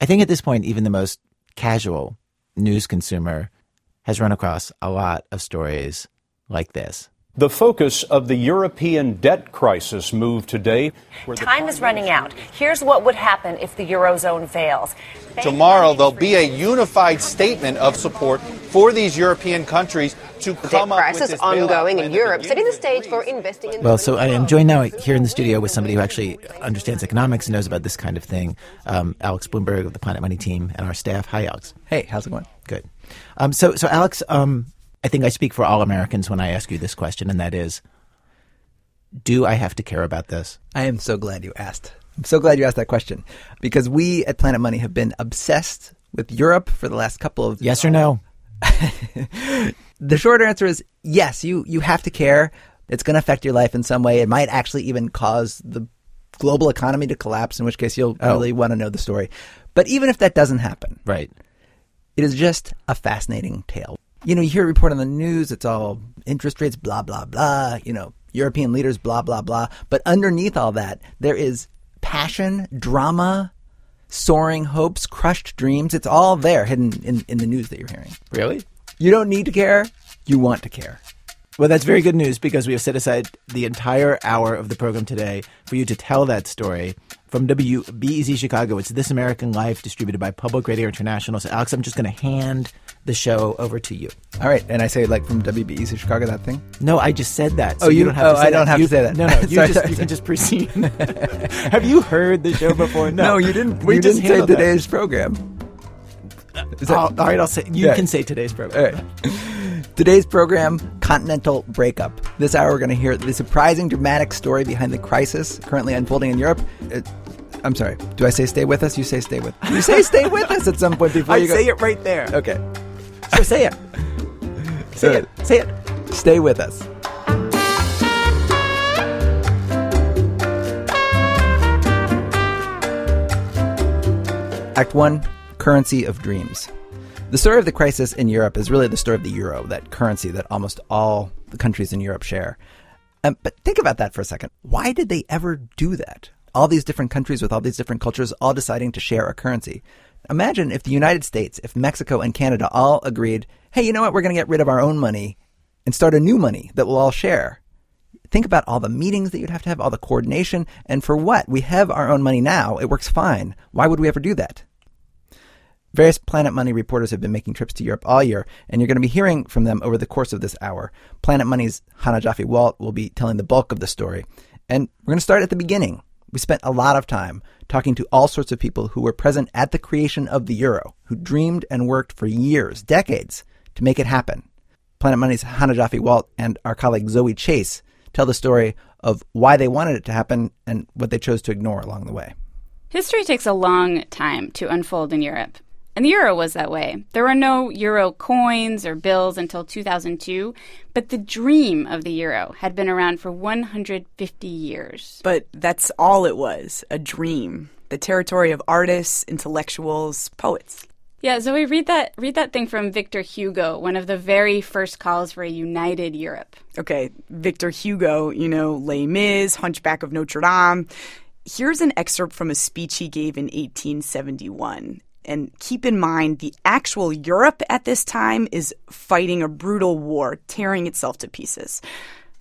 I think at this point, even the most casual news consumer has run across a lot of stories like this. The focus of the European debt crisis move today. Time is running out. Here's what would happen if the Eurozone fails. Tomorrow, there'll be a unified statement of support for these European countries to come debt up crisis with this ongoing in Europe, setting the stage for investing in. Well, so I am joined now here in the studio with somebody who actually understands economics and knows about this kind of thing. Um, Alex Blumberg of the Planet Money team and our staff. Hi, Alex. Hey, how's it going? Good. Um, so, so Alex, um, I think I speak for all Americans when I ask you this question, and that is, do I have to care about this? I am so glad you asked. I'm so glad you asked that question because we at Planet Money have been obsessed with Europe for the last couple of Yes or no? the short answer is yes, you you have to care. It's going to affect your life in some way. It might actually even cause the global economy to collapse, in which case you'll Oh. really want to know the story. But even if that doesn't happen, Right. it is just a fascinating tale. You know, you hear a report on the news, it's all interest rates, blah, blah, blah, you know, European leaders, blah, blah, blah. But underneath all that, there is passion, drama, soaring hopes, crushed dreams. It's all there hidden in, in the news that you're hearing. Really? You don't need to care, you want to care. Well, that's very good news because we have set aside the entire hour of the program today for you to tell that story from WBEZ Chicago. It's This American Life, distributed by Public Radio International. So, Alex, I'm just going to hand the show over to you. All right, and I say like from WBEZ Chicago, that thing? No, I just said that. So Oh, you- don't have oh, to say I don't that. have to say that. No, no, you, Sorry, just, sorry, you sorry. can just proceed. have you heard the show before? No, No, you didn't. We you just didn't say handled that. today's program. That- all right, I'll say. You Yeah. can say today's program. All right. Today's program, Continental Breakup. This hour, we're going to hear the surprising, dramatic story behind the crisis currently unfolding in Europe. It, I'm sorry. Do I say stay with us? You say stay with. You say stay with us at some point before I you go. say it right there. Okay. So say it. Say it. Say it. Stay with us. Act 1 Currency of Dreams. The story of the crisis in Europe is really the story of the euro, that currency that almost all the countries in Europe share. Um, but think about that for a second. Why did they ever do that? All these different countries with all these different cultures all deciding to share a currency. Imagine if the United States, if Mexico and Canada all agreed, hey, you know what, we're going to get rid of our own money and start a new money that we'll all share. Think about all the meetings that you'd have to have, all the coordination, and for what? We have our own money now. It works fine. Why would we ever do that? Various Planet Money reporters have been making trips to Europe all year, and you're going to be hearing from them over the course of this hour. Planet Money's Chana Joffe Walt will be telling the bulk of the story. And we're going to start at the beginning. We spent a lot of time talking to all sorts of people who were present at the creation of the euro, who dreamed and worked for years, decades, to make it happen. Planet Money's Chana Joffe Walt and our colleague Zoe Chace tell the story of why they wanted it to happen and what they chose to ignore along the way. History takes a long time to unfold in Europe. And the euro was that way. There were no euro coins or bills until 2002, but the dream of the euro had been around for 150 years. But that's all it was a dream. The territory of artists, intellectuals, poets. Yeah, Zoe, read that read that thing from Victor Hugo, one of the very first calls for a united Europe. Okay, Victor Hugo, you know, Les Mis, Hunchback of Notre Dame. Here's an excerpt from a speech he gave in 1871. And keep in mind, the actual Europe at this time is fighting a brutal war, tearing itself to pieces.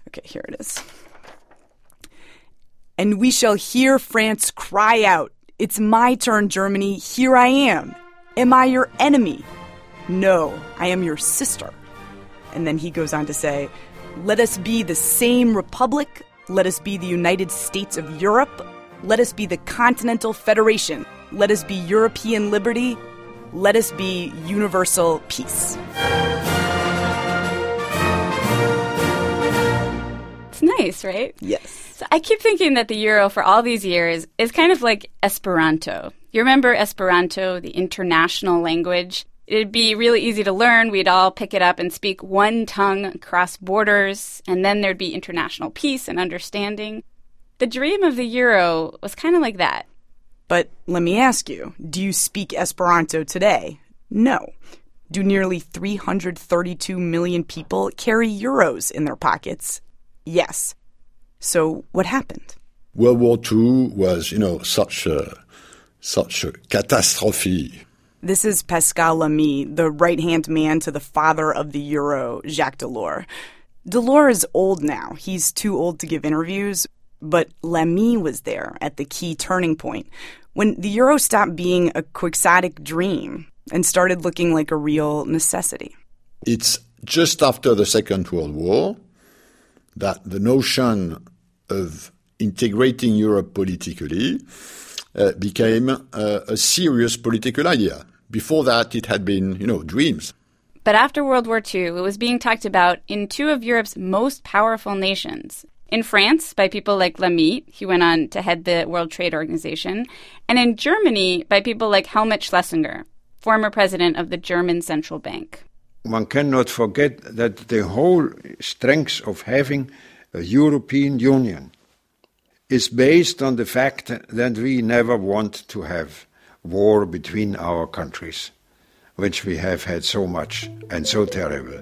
Okay, here it is. And we shall hear France cry out, It's my turn, Germany, here I am. Am I your enemy? No, I am your sister. And then he goes on to say, Let us be the same republic. Let us be the United States of Europe. Let us be the Continental Federation. Let us be European liberty. Let us be universal peace. It's nice, right? Yes. So I keep thinking that the euro for all these years is kind of like Esperanto. You remember Esperanto, the international language? It'd be really easy to learn. We'd all pick it up and speak one tongue across borders, and then there'd be international peace and understanding. The dream of the euro was kind of like that. But let me ask you do you speak Esperanto today? No. Do nearly 332 million people carry euros in their pockets? Yes. So what happened? World War II was, you know, such a such a catastrophe. This is Pascal Lamy, the right hand man to the father of the euro, Jacques Delors. Delors is old now. He's too old to give interviews, but Lamy was there at the key turning point when the euro stopped being a quixotic dream and started looking like a real necessity. It's just after the Second World War that the notion of integrating Europe politically uh, became uh, a serious political idea. Before that, it had been, you know, dreams. But after World War II, it was being talked about in two of Europe's most powerful nations. In France, by people like Lamy, he went on to head the World Trade Organization, and in Germany, by people like Helmut Schlesinger, former president of the German Central Bank. One cannot forget that the whole strength of having a European Union is based on the fact that we never want to have war between our countries, which we have had so much and so terrible.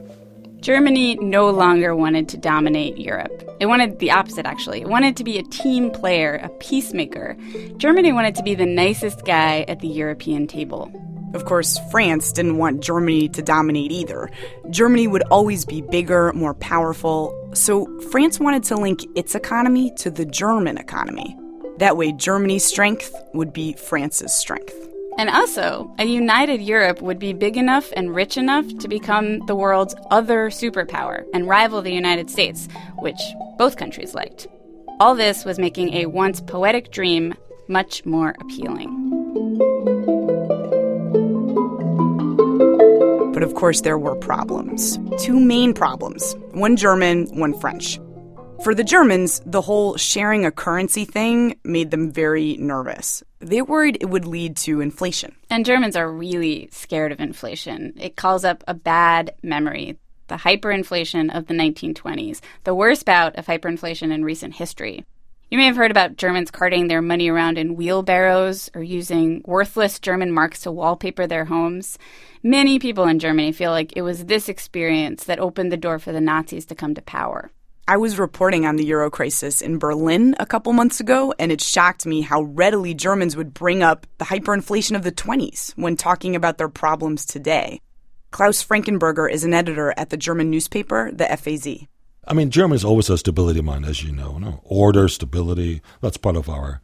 Germany no longer wanted to dominate Europe. It wanted the opposite, actually. It wanted to be a team player, a peacemaker. Germany wanted to be the nicest guy at the European table. Of course, France didn't want Germany to dominate either. Germany would always be bigger, more powerful, so France wanted to link its economy to the German economy. That way, Germany's strength would be France's strength. And also, a united Europe would be big enough and rich enough to become the world's other superpower and rival the United States, which both countries liked. All this was making a once poetic dream much more appealing. But of course, there were problems. Two main problems one German, one French. For the Germans, the whole sharing a currency thing made them very nervous. They worried it would lead to inflation. And Germans are really scared of inflation. It calls up a bad memory the hyperinflation of the 1920s, the worst bout of hyperinflation in recent history. You may have heard about Germans carting their money around in wheelbarrows or using worthless German marks to wallpaper their homes. Many people in Germany feel like it was this experience that opened the door for the Nazis to come to power. I was reporting on the euro crisis in Berlin a couple months ago, and it shocked me how readily Germans would bring up the hyperinflation of the 20s when talking about their problems today. Klaus Frankenberger is an editor at the German newspaper, the FAZ. I mean, Germany always a stability in mind, as you know. No? Order, stability, that's part of our,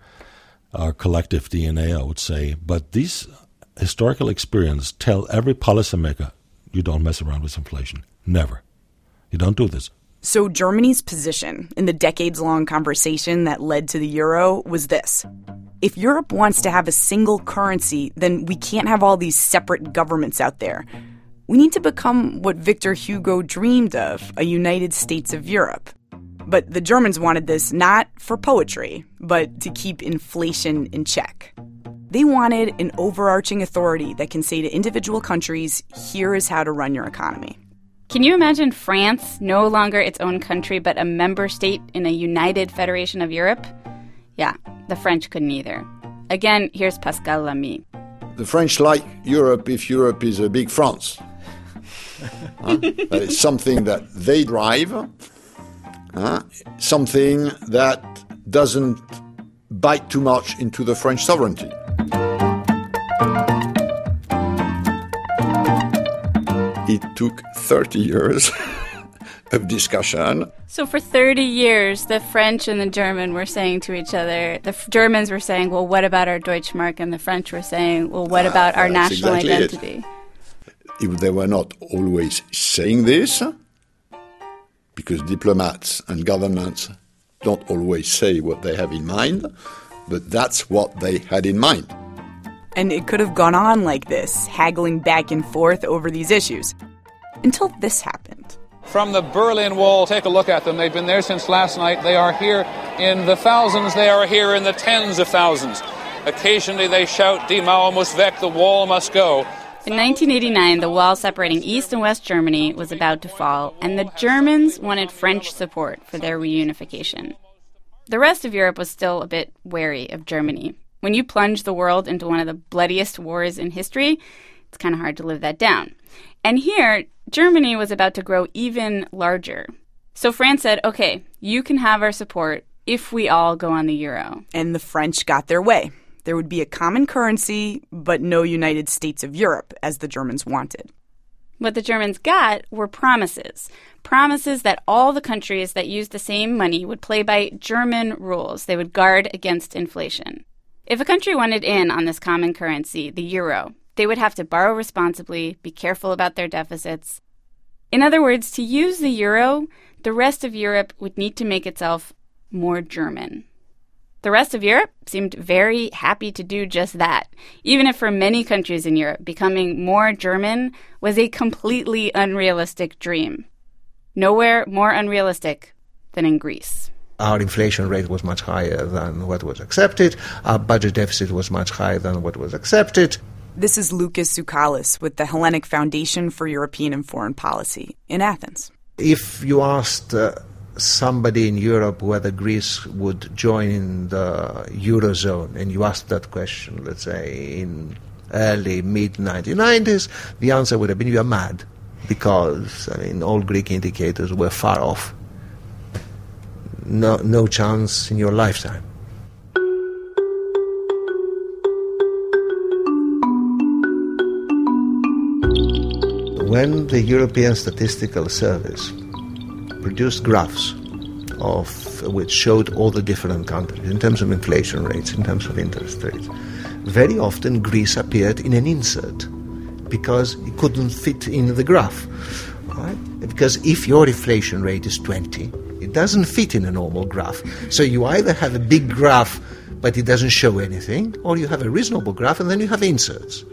our collective DNA, I would say. But these historical experience tell every policymaker you don't mess around with inflation. Never. You don't do this. So, Germany's position in the decades long conversation that led to the euro was this If Europe wants to have a single currency, then we can't have all these separate governments out there. We need to become what Victor Hugo dreamed of a United States of Europe. But the Germans wanted this not for poetry, but to keep inflation in check. They wanted an overarching authority that can say to individual countries, here is how to run your economy. Can you imagine France no longer its own country but a member state in a united federation of Europe? Yeah, the French couldn't either. Again, here's Pascal Lamy. The French like Europe if Europe is a big France. is something that they drive, something that doesn't bite too much into the French sovereignty. It took 30 years of discussion. So, for 30 years, the French and the German were saying to each other, the F- Germans were saying, well, what about our Deutschmark? And the French were saying, well, what ah, about our national exactly identity? It. If they were not always saying this, because diplomats and governments don't always say what they have in mind, but that's what they had in mind. And it could have gone on like this, haggling back and forth over these issues, until this happened. From the Berlin Wall, take a look at them. They've been there since last night. They are here in the thousands, they are here in the tens of thousands. Occasionally they shout, Die Mauer muss weg, the wall must go. In 1989, the wall separating East and West Germany was about to fall, and the Germans wanted French support for their reunification. The rest of Europe was still a bit wary of Germany. When you plunge the world into one of the bloodiest wars in history, it's kind of hard to live that down. And here, Germany was about to grow even larger. So France said, okay, you can have our support if we all go on the euro. And the French got their way. There would be a common currency, but no United States of Europe, as the Germans wanted. What the Germans got were promises. Promises that all the countries that used the same money would play by German rules. They would guard against inflation. If a country wanted in on this common currency, the euro, they would have to borrow responsibly, be careful about their deficits. In other words, to use the euro, the rest of Europe would need to make itself more German. The rest of Europe seemed very happy to do just that, even if for many countries in Europe, becoming more German was a completely unrealistic dream. Nowhere more unrealistic than in Greece. Our inflation rate was much higher than what was accepted. Our budget deficit was much higher than what was accepted. This is Lucas Tsoukalis with the Hellenic Foundation for European and Foreign Policy in Athens. If you asked uh, somebody in Europe whether Greece would join the Eurozone, and you asked that question, let's say in early, mid 1990s, the answer would have been, You're mad. Because, I mean, all Greek indicators were far off. No, no chance in your lifetime. When the European Statistical Service produced graphs of which showed all the different countries in terms of inflation rates, in terms of interest rates, very often Greece appeared in an insert because it couldn't fit in the graph. Right? Because if your inflation rate is 20, it doesn't fit in a normal graph. So you either have a big graph but it doesn't show anything, or you have a reasonable graph and then you have inserts.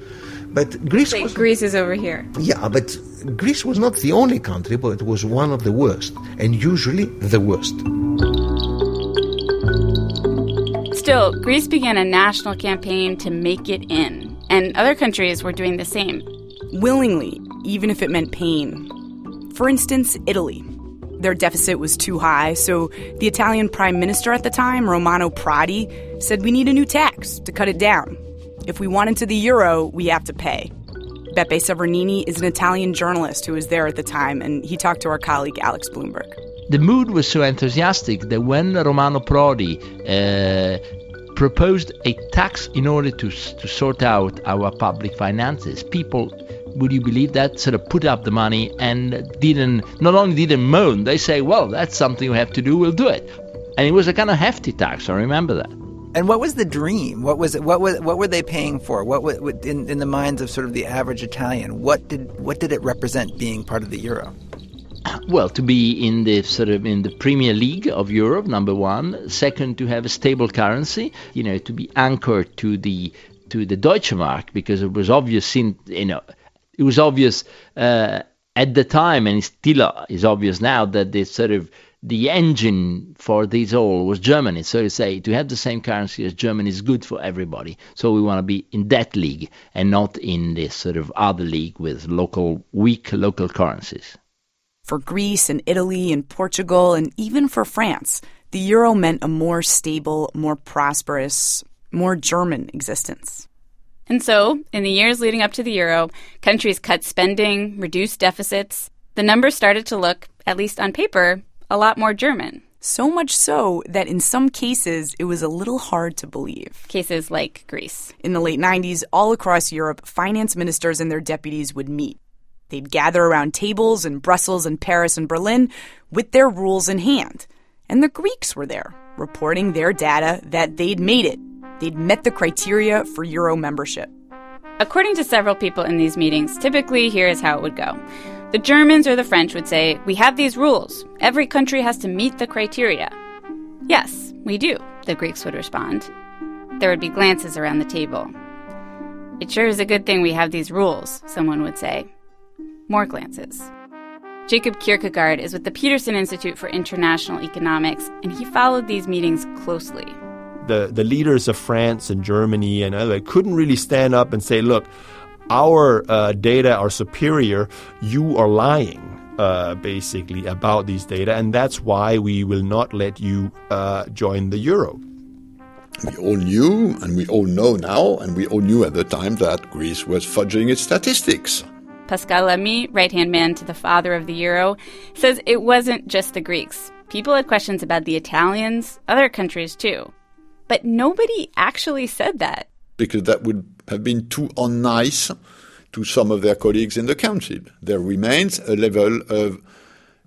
But Greece was Greece is over here. yeah, but Greece was not the only country, but it was one of the worst, and usually the worst. Still, Greece began a national campaign to make it in, and other countries were doing the same. Willingly, even if it meant pain. For instance, Italy. Their deficit was too high, so the Italian prime minister at the time, Romano Prodi, said we need a new tax to cut it down. If we want into the euro, we have to pay. Beppe Severgnini is an Italian journalist who was there at the time, and he talked to our colleague Alex Blumberg. The mood was so enthusiastic that when Romano Prodi uh, proposed a tax in order to, to sort out our public finances, people, would you believe that, sort of put up the money and didn't, not only didn't moan, they say, well, that's something we have to do, we'll do it. And it was a kind of hefty tax, I remember that. And what was the dream? What was what was what were they paying for? What, what, in, in the minds of sort of the average Italian? What did what did it represent being part of the euro? Well, to be in the sort of in the Premier League of Europe, number one. Second, to have a stable currency. You know, to be anchored to the to the Deutsche Mark because it was obvious. In you know, it was obvious uh, at the time, and it still is obvious now that the sort of the engine for this all was Germany. So to say, to have the same currency as Germany is good for everybody. So we want to be in that league and not in this sort of other league with local weak local currencies. For Greece and Italy and Portugal and even for France, the euro meant a more stable, more prosperous, more German existence. And so, in the years leading up to the euro, countries cut spending, reduced deficits. The numbers started to look, at least on paper, a lot more German. So much so that in some cases it was a little hard to believe. Cases like Greece. In the late 90s, all across Europe, finance ministers and their deputies would meet. They'd gather around tables in Brussels and Paris and Berlin with their rules in hand. And the Greeks were there, reporting their data that they'd made it. They'd met the criteria for euro membership. According to several people in these meetings, typically here is how it would go. The Germans or the French would say, We have these rules. Every country has to meet the criteria. Yes, we do, the Greeks would respond. There would be glances around the table. It sure is a good thing we have these rules, someone would say. More glances. Jacob Kirkegaard is with the Peterson Institute for International Economics, and he followed these meetings closely. The, the leaders of France and Germany and other couldn't really stand up and say, look, our uh, data are superior, you are lying. Uh, basically, about these data, and that's why we will not let you uh, join the euro. We all knew, and we all know now, and we all knew at the time that Greece was fudging its statistics. Pascal Lamy, right hand man to the father of the euro, says it wasn't just the Greeks. People had questions about the Italians, other countries too. But nobody actually said that. Because that would have been too unnice to some of their colleagues in the council. There remains a level of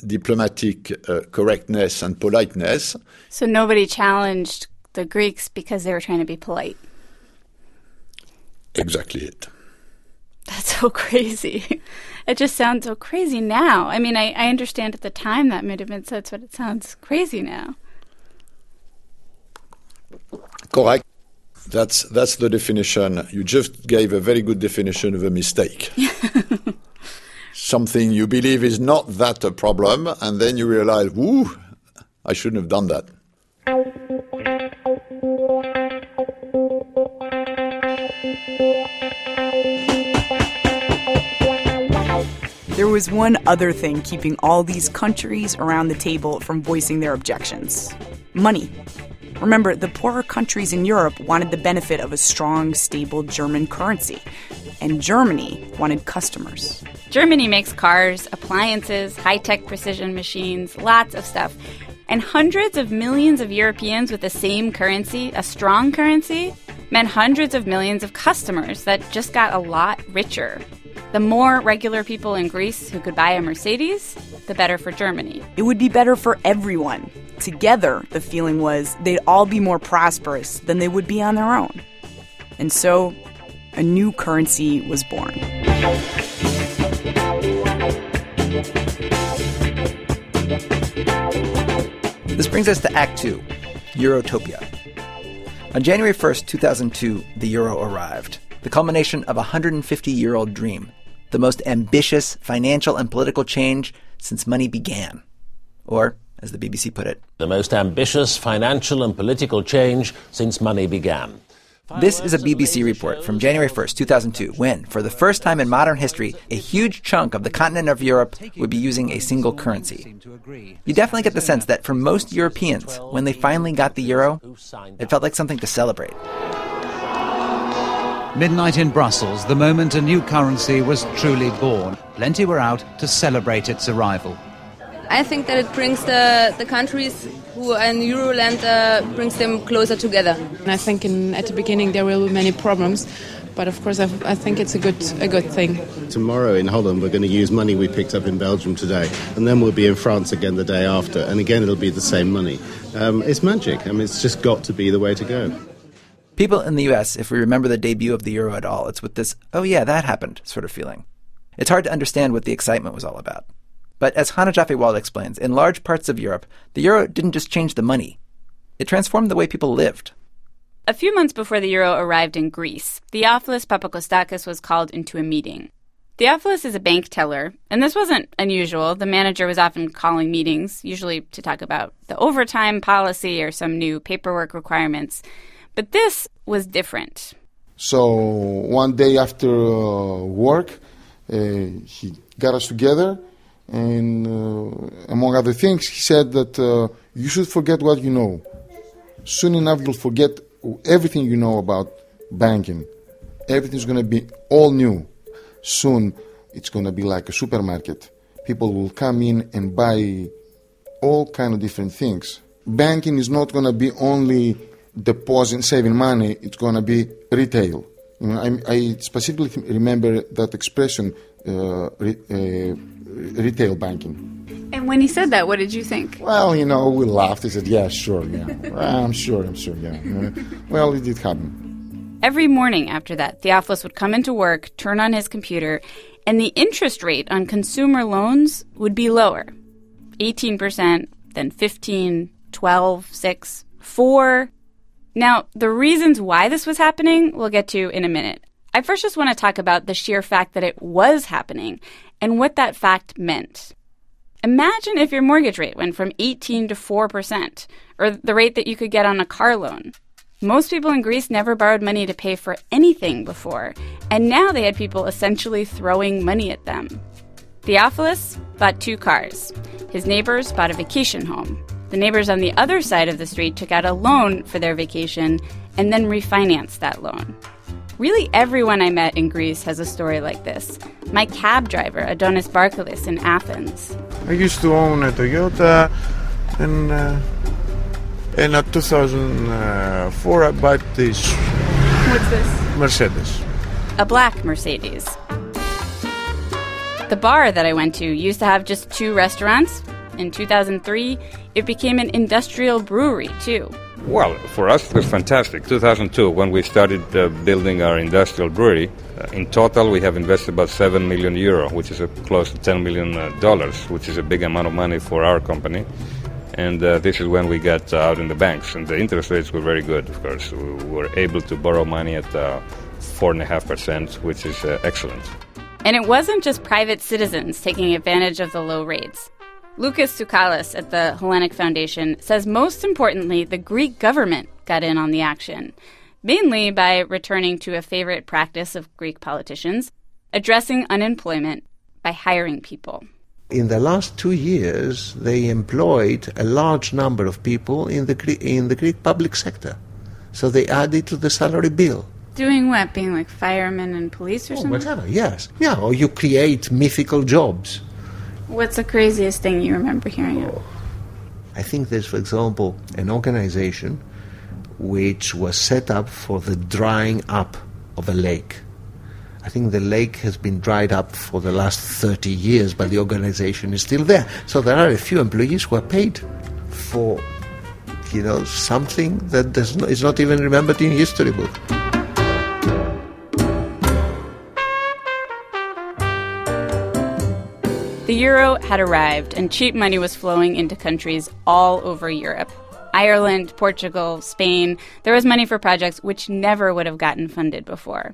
diplomatic uh, correctness and politeness. So nobody challenged the Greeks because they were trying to be polite. Exactly it. That's so crazy. It just sounds so crazy now. I mean, I, I understand at the time that might have been sense, but it sounds crazy now. Correct. That's that's the definition. You just gave a very good definition of a mistake. Something you believe is not that a problem, and then you realize, "Woo, I shouldn't have done that." There was one other thing keeping all these countries around the table from voicing their objections money. Remember, the poorer countries in Europe wanted the benefit of a strong, stable German currency, and Germany wanted customers. Germany makes cars, appliances, high tech precision machines, lots of stuff. And hundreds of millions of Europeans with the same currency, a strong currency, meant hundreds of millions of customers that just got a lot richer. The more regular people in Greece who could buy a Mercedes, the better for Germany. It would be better for everyone. Together, the feeling was they'd all be more prosperous than they would be on their own. And so, a new currency was born. This brings us to Act Two Eurotopia. On January 1st, 2002, the euro arrived, the culmination of a 150 year old dream, the most ambitious financial and political change since money began. Or, as the BBC put it, the most ambitious financial and political change since money began. This is a BBC report from January 1st, 2002, when, for the first time in modern history, a huge chunk of the continent of Europe would be using a single currency. You definitely get the sense that for most Europeans, when they finally got the euro, it felt like something to celebrate. Midnight in Brussels, the moment a new currency was truly born. Plenty were out to celebrate its arrival. I think that it brings the, the countries who are in Euroland uh, brings them closer together. And I think in, at the beginning there will be many problems, but of course I, I think it's a good a good thing. Tomorrow in Holland we're going to use money we picked up in Belgium today, and then we'll be in France again the day after, and again it'll be the same money. Um, it's magic. I mean, it's just got to be the way to go. People in the US, if we remember the debut of the euro at all, it's with this, oh yeah, that happened sort of feeling. It's hard to understand what the excitement was all about. But as Chana Joffe-Walt explains, in large parts of Europe, the euro didn't just change the money, it transformed the way people lived. A few months before the euro arrived in Greece, Theophilus Papakostakis was called into a meeting. Theophilus is a bank teller, and this wasn't unusual. The manager was often calling meetings, usually to talk about the overtime policy or some new paperwork requirements. But this was different. So one day after uh, work, uh, he got us together and uh, among other things, he said that uh, you should forget what you know. Soon enough, you'll forget everything you know about banking. Everything's going to be all new. Soon, it's going to be like a supermarket. People will come in and buy all kind of different things. Banking is not going to be only deposit saving money. It's going to be retail. You know, I, I, specifically remember that expression. Uh, re, uh, retail banking. And when he said that, what did you think? Well, you know, we laughed. He said, "Yeah, sure, yeah, I'm sure, I'm sure, yeah." Uh, well, it did happen. Every morning after that, Theophilus would come into work, turn on his computer, and the interest rate on consumer loans would be lower 18%, then 15, 12, 6, 4. Now, the reasons why this was happening, we'll get to in a minute. I first just want to talk about the sheer fact that it was happening and what that fact meant. Imagine if your mortgage rate went from 18 to 4%, or the rate that you could get on a car loan. Most people in Greece never borrowed money to pay for anything before, and now they had people essentially throwing money at them. Theophilus bought two cars. His neighbors bought a vacation home. The neighbors on the other side of the street took out a loan for their vacation and then refinanced that loan. Really, everyone I met in Greece has a story like this. My cab driver, Adonis Barkalis, in Athens. I used to own a Toyota, and uh, And at 2004, I bought this What's this? Mercedes. A black Mercedes. The bar that I went to used to have just two restaurants. In 2003, it became an industrial brewery, too. Well, for us, it was fantastic. 2002, when we started uh, building our industrial brewery, uh, in total we have invested about 7 million euro, which is uh, close to 10 million uh, dollars, which is a big amount of money for our company. And uh, this is when we got uh, out in the banks, and the interest rates were very good, of course. We were able to borrow money at 4.5%, which is excellent. And it wasn't just private citizens taking advantage of the low rates. Lucas Tsoukalis at the Hellenic Foundation says most importantly, the Greek government got in on the action, mainly by returning to a favorite practice of Greek politicians, addressing unemployment by hiring people. In the last two years, they employed a large number of people in the, Greek, in the Greek public sector. So they added to the salary bill. Doing what? Being like firemen and police or oh, something? Whatever, yes. Yeah, or you create mythical jobs. What's the craziest thing you remember hearing of? I think there's, for example, an organization which was set up for the drying up of a lake. I think the lake has been dried up for the last 30 years, but the organization is still there. So there are a few employees who are paid for, you know, something that does not, is not even remembered in history book. The euro had arrived, and cheap money was flowing into countries all over Europe. Ireland, Portugal, Spain, there was money for projects which never would have gotten funded before.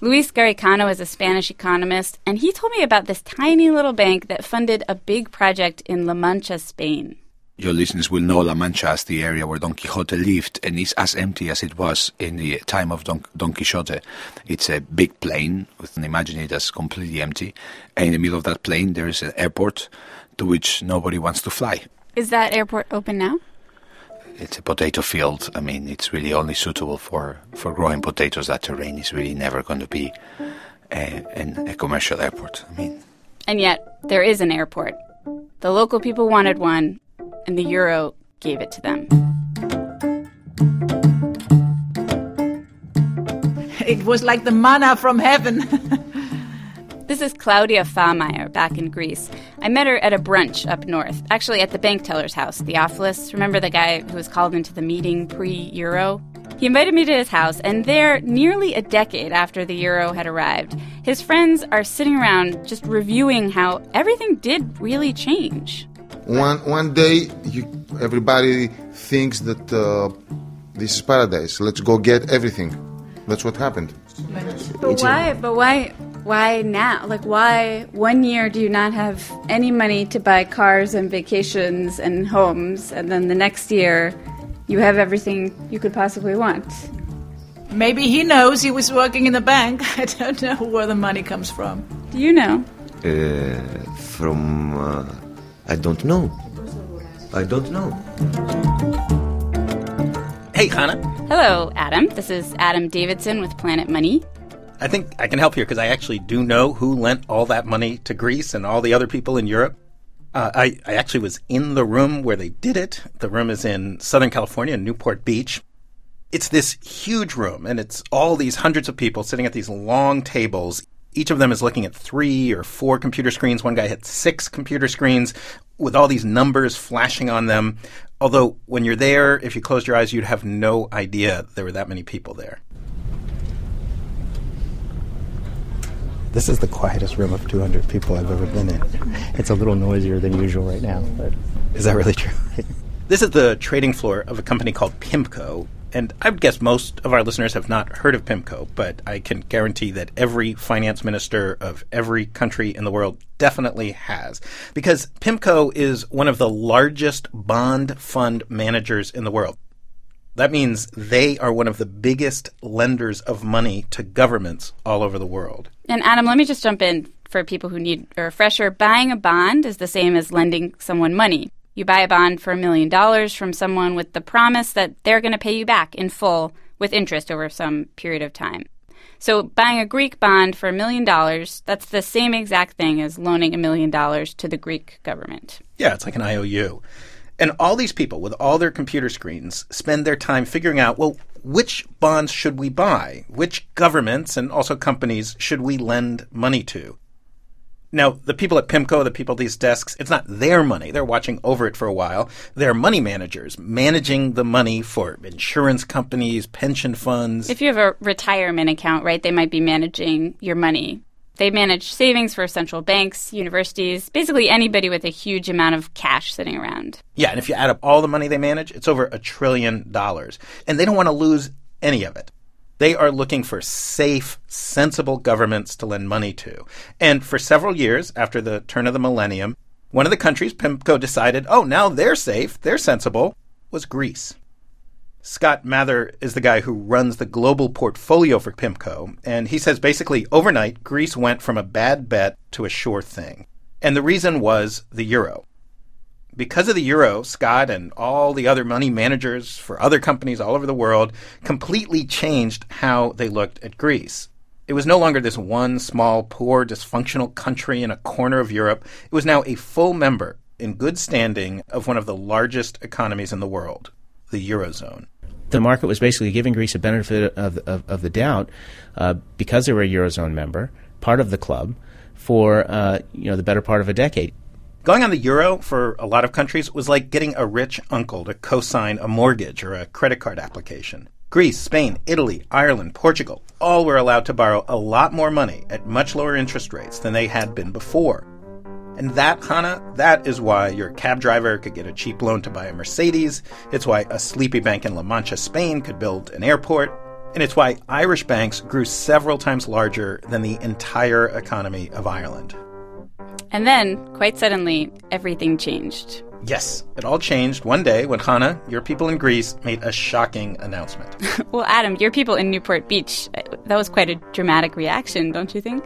Luis Garicano is a Spanish economist, and he told me about this tiny little bank that funded a big project in La Mancha, Spain. Your listeners will know La Mancha as the area where Don Quixote lived and is as empty as it was in the time of Don, Don Quixote. It's a big plain, with an imagine it as completely empty, and in the middle of that plain there is an airport to which nobody wants to fly. Is that airport open now? It's a potato field. I mean, it's really only suitable for, for growing potatoes. That terrain is really never going to be a, an, a commercial airport. I mean, and yet there is an airport. The local people wanted one, and the euro gave it to them. It was like the manna from heaven. this is Claudia Fahmeyer back in Greece. I met her at a brunch up north, actually at the bank teller's house, Theophilus. Remember the guy who was called into the meeting pre euro? He invited me to his house, and there, nearly a decade after the euro had arrived, his friends are sitting around just reviewing how everything did really change. One one day, you, everybody thinks that uh, this is paradise. Let's go get everything. That's what happened. But why? But why? Why now? Like, why one year do you not have any money to buy cars and vacations and homes, and then the next year you have everything you could possibly want? Maybe he knows he was working in the bank. I don't know where the money comes from. Do you know? Uh, from uh, I don't know. I don't know. Hey, Chana. Hello, Adam. This is Adam Davidson with Planet Money. I think I can help here because I actually do know who lent all that money to Greece and all the other people in Europe. Uh, I, I actually was in the room where they did it. The room is in Southern California, Newport Beach. It's this huge room, and it's all these hundreds of people sitting at these long tables, each of them is looking at three or four computer screens. One guy had six computer screens with all these numbers flashing on them. Although, when you're there, if you closed your eyes, you'd have no idea there were that many people there. This is the quietest room of 200 people I've ever been in. It's a little noisier than usual right now, but is that really true? this is the trading floor of a company called PIMCO, and I would guess most of our listeners have not heard of PIMCO, but I can guarantee that every finance minister of every country in the world definitely has. Because PIMCO is one of the largest bond fund managers in the world. That means they are one of the biggest lenders of money to governments all over the world. And Adam, let me just jump in for people who need a refresher. Buying a bond is the same as lending someone money. You buy a bond for a million dollars from someone with the promise that they're going to pay you back in full with interest over some period of time. So, buying a Greek bond for a million dollars, that's the same exact thing as loaning a million dollars to the Greek government. Yeah, it's like an IOU. And all these people with all their computer screens spend their time figuring out, well, which bonds should we buy? Which governments and also companies should we lend money to? Now, the people at PIMCO, the people at these desks, it's not their money. They're watching over it for a while. They're money managers managing the money for insurance companies, pension funds. If you have a retirement account, right, they might be managing your money. They manage savings for central banks, universities, basically anybody with a huge amount of cash sitting around. Yeah, and if you add up all the money they manage, it's over a trillion dollars. And they don't want to lose any of it. They are looking for safe, sensible governments to lend money to. And for several years after the turn of the millennium, one of the countries PIMCO decided, oh, now they're safe, they're sensible, was Greece. Scott Mather is the guy who runs the global portfolio for PIMCO, and he says basically overnight, Greece went from a bad bet to a sure thing. And the reason was the euro because of the euro, Scott and all the other money managers for other companies all over the world completely changed how they looked at Greece. It was no longer this one small, poor, dysfunctional country in a corner of Europe. It was now a full member in good standing of one of the largest economies in the world, the Eurozone. The market was basically giving Greece a benefit of, of, of the doubt uh, because they were a Eurozone member, part of the club, for uh, you know the better part of a decade. Going on the euro for a lot of countries was like getting a rich uncle to co sign a mortgage or a credit card application. Greece, Spain, Italy, Ireland, Portugal all were allowed to borrow a lot more money at much lower interest rates than they had been before. And that, Chana, that is why your cab driver could get a cheap loan to buy a Mercedes. It's why a sleepy bank in La Mancha, Spain could build an airport. And it's why Irish banks grew several times larger than the entire economy of Ireland. And then, quite suddenly, everything changed. Yes, it all changed one day when Chana, your people in Greece, made a shocking announcement. well, Adam, your people in Newport Beach, uh, that was quite a dramatic reaction, don't you think?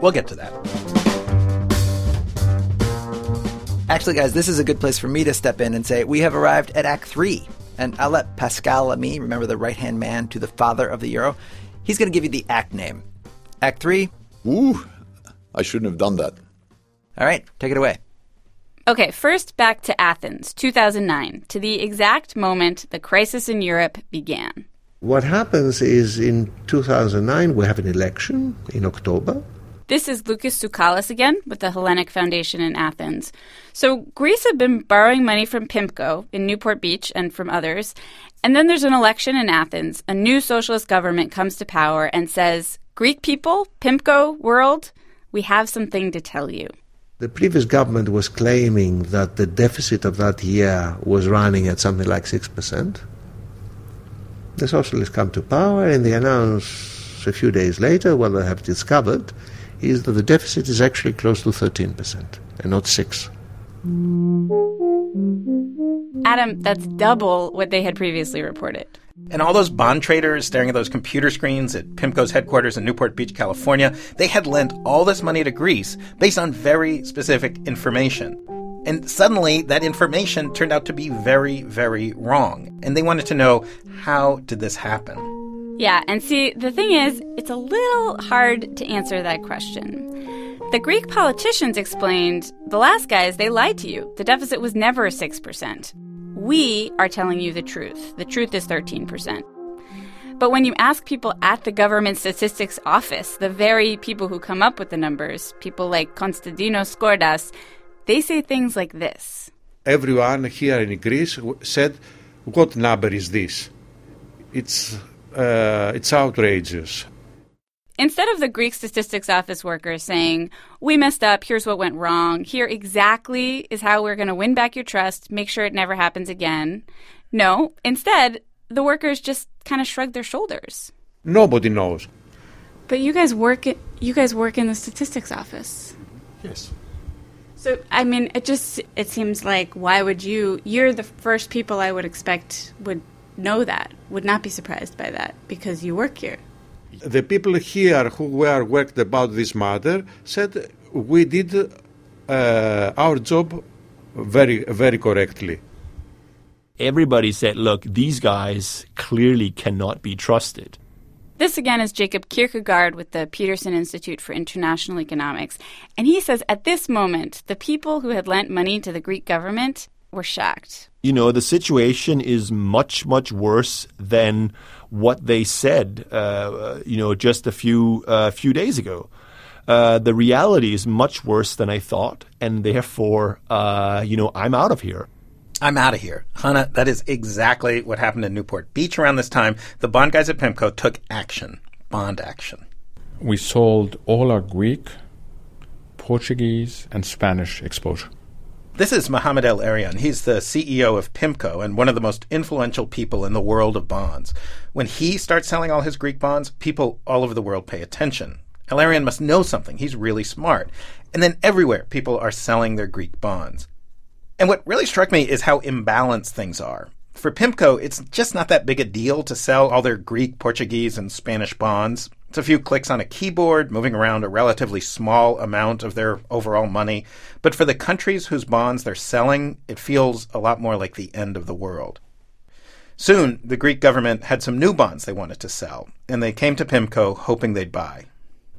We'll get to that. Actually, guys, this is a good place for me to step in and say we have arrived at Act 3. And I'll let Pascal Lamy, remember the right hand man to the father of the euro, he's going to give you the act name. Act 3. Ooh, I shouldn't have done that. All right, take it away. Okay, first back to Athens, 2009, to the exact moment the crisis in Europe began. What happens is in 2009 we have an election in October. This is Lucas Tsoukalis again with the Hellenic Foundation in Athens. So, Greece had been borrowing money from PIMCO in Newport Beach and from others. And then there's an election in Athens. A new socialist government comes to power and says, Greek people, PIMCO world, we have something to tell you. The previous government was claiming that the deficit of that year was running at something like 6%. The socialists come to power and they announce a few days later what they have discovered is that the deficit is actually close to 13% and not 6. Adam, that's double what they had previously reported. And all those bond traders staring at those computer screens at PIMCO's headquarters in Newport Beach, California, they had lent all this money to Greece based on very specific information. And suddenly that information turned out to be very, very wrong. And they wanted to know how did this happen? Yeah, and see, the thing is, it's a little hard to answer that question. The Greek politicians explained the last guys, they lied to you. The deficit was never 6%. We are telling you the truth. The truth is 13%. But when you ask people at the government statistics office, the very people who come up with the numbers, people like Konstantinos Skordas, they say things like this. Everyone here in Greece said, What number is this? It's, uh, it's outrageous. Instead of the Greek statistics office workers saying, we messed up, here's what went wrong, here exactly is how we're going to win back your trust, make sure it never happens again. No, instead, the workers just kind of shrug their shoulders. Nobody knows. But you guys work you guys work in the statistics office. Yes. So I mean, it just it seems like why would you? You're the first people I would expect would know that, would not be surprised by that because you work here the people here who were worked about this matter said we did uh, our job very very correctly. Everybody said, "Look, these guys clearly cannot be trusted." This again is Jacob Kirkegaard with the Peterson Institute for International Economics. And he says at this moment, the people who had lent money to the Greek government, were shocked. You know, the situation is much, much worse than what they said, uh, you know, just a few, uh, few days ago. Uh, the reality is much worse than I thought, and therefore, uh, you know, I'm out of here. I'm out of here. Chana, that is exactly what happened in Newport Beach around this time. The bond guys at PIMCO took action, bond action. We sold all our Greek, Portuguese, and Spanish exposure. This is Mohamed El-Erian. He's the CEO of PIMCO and one of the most influential people in the world of bonds. When he starts selling all his Greek bonds, people all over the world pay attention. El-Erian must know something. He's really smart. And then everywhere, people are selling their Greek bonds. And what really struck me is how imbalanced things are. For PIMCO, it's just not that big a deal to sell all their Greek, Portuguese, and Spanish bonds. It's a few clicks on a keyboard, moving around a relatively small amount of their overall money. But for the countries whose bonds they're selling, it feels a lot more like the end of the world. Soon, the Greek government had some new bonds they wanted to sell, and they came to PIMCO hoping they'd buy.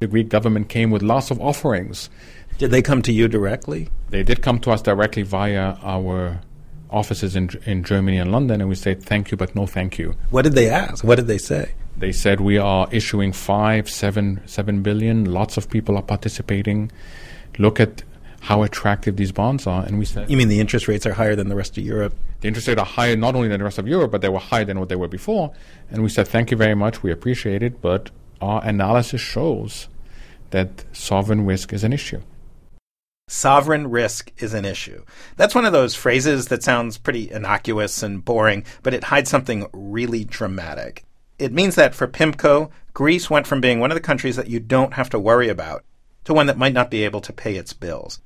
The Greek government came with lots of offerings. Did they come to you directly? They did come to us directly via our offices in in Germany and London, and we said thank you, but no thank you. What did they ask? What did they say? They said we are issuing five, seven, seven billion. Lots of people are participating. Look at how attractive these bonds are, and we said. You mean the interest rates are higher than the rest of Europe? The interest rates are higher not only than the rest of Europe, but they were higher than what they were before. And we said thank you very much, we appreciate it, but our analysis shows that sovereign risk is an issue. Sovereign risk is an issue. That's one of those phrases that sounds pretty innocuous and boring, but it hides something really dramatic. It means that for PIMCO, Greece went from being one of the countries that you don't have to worry about to one that might not be able to pay its bills.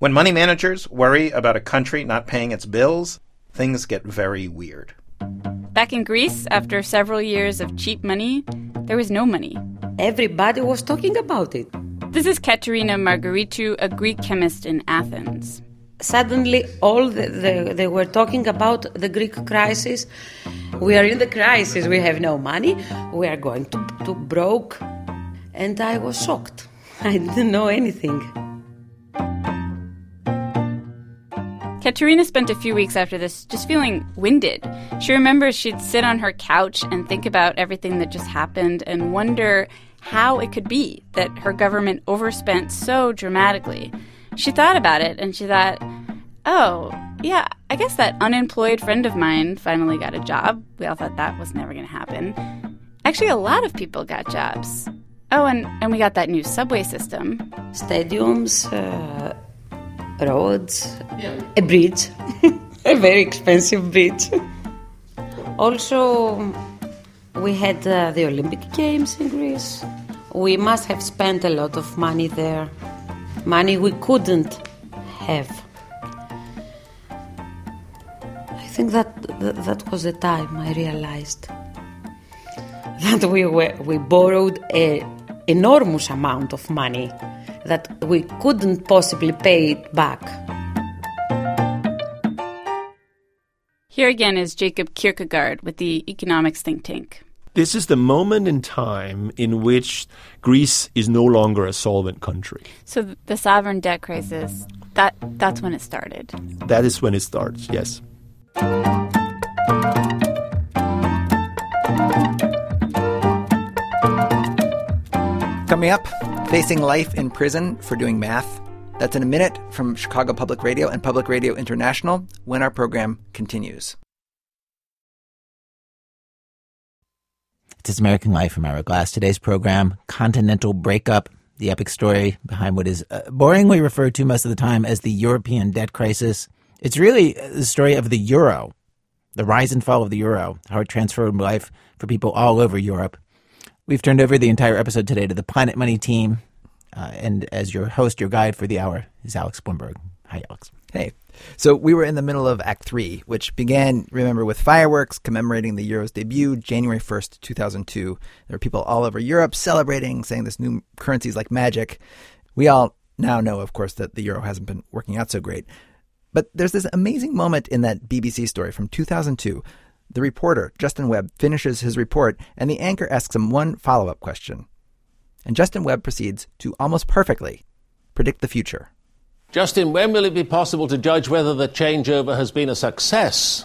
When money managers worry about a country not paying its bills, things get very weird. Back in Greece, after several years of cheap money, there was no money. Everybody was talking about it. This is Katerina Margaritou, a Greek chemist in Athens. Suddenly, all the, the, they were talking about the Greek crisis. We are in the crisis. We have no money. We are going to, to broke. And I was shocked. I didn't know anything. Katerina spent a few weeks after this just feeling winded. She remembers she'd sit on her couch and think about everything that just happened and wonder how it could be that her government overspent so dramatically. She thought about it and she thought, oh, yeah, I guess that unemployed friend of mine finally got a job. We all thought that was never going to happen. Actually, a lot of people got jobs. Oh, and, and we got that new subway system. Stadiums, uh, roads, a bridge, a very expensive bridge. also, we had uh, the Olympic Games in Greece. We must have spent a lot of money there. Money we couldn't have. I think that that, was the time I realized that we were we borrowed a enormous amount of money that we couldn't possibly pay it back. Here again is Jacob Kirkegaard with the economics think tank. This is the moment in time in which Greece is no longer a solvent country. So the sovereign debt crisis, that that's when it started. That is when it starts, yes. Coming up, facing life in prison for doing math. That's in a minute from Chicago Public Radio and Public Radio International when our program continues. It's American Life from Ira Glass. Today's program, Continental Breakup, the epic story behind what is uh, boringly referred to most of the time as the European debt crisis. It's really the story of the euro, the rise and fall of the euro, how it transformed life for people all over Europe. We've turned over the entire episode today to the Planet Money team. Uh, and as your host, your guide for the hour is Alex Blumberg. Hi, Alex. Hey. So we were in the middle of Act 3, which began, remember, with fireworks commemorating the Euro's debut January 1st, 2002. There were people all over Europe celebrating, saying this new currency is like magic. We all now know, of course, that the euro hasn't been working out so great. But there's this amazing moment in that BBC story from 2002. The reporter, Justin Webb, finishes his report, and the anchor asks him one follow up question. And Justin Webb proceeds to almost perfectly predict the future. Justin, when will it be possible to judge whether the changeover has been a success?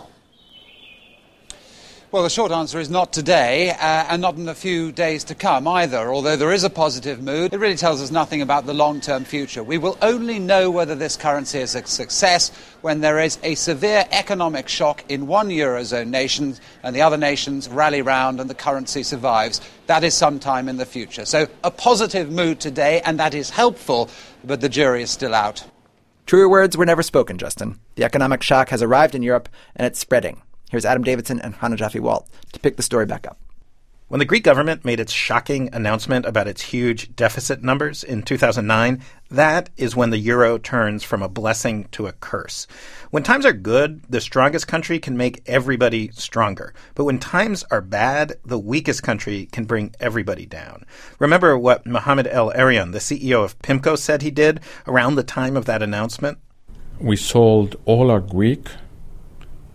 Well, the short answer is not today, uh, and not in a few days to come either. Although there is a positive mood, it really tells us nothing about the long term future. We will only know whether this currency is a success when there is a severe economic shock in one Eurozone nation and the other nations rally round and the currency survives. That is sometime in the future. So, a positive mood today, and that is helpful, but the jury is still out. Truer words were never spoken, Justin. The economic shock has arrived in Europe, and it's spreading. Here's Adam Davidson and Chana Joffe Walt to pick the story back up. When the Greek government made its shocking announcement about its huge deficit numbers in 2009, that is when the euro turns from a blessing to a curse. When times are good, the strongest country can make everybody stronger. But when times are bad, the weakest country can bring everybody down. Remember what Mohamed El Erian, the CEO of PIMCO, said he did around the time of that announcement? We sold all our Greek,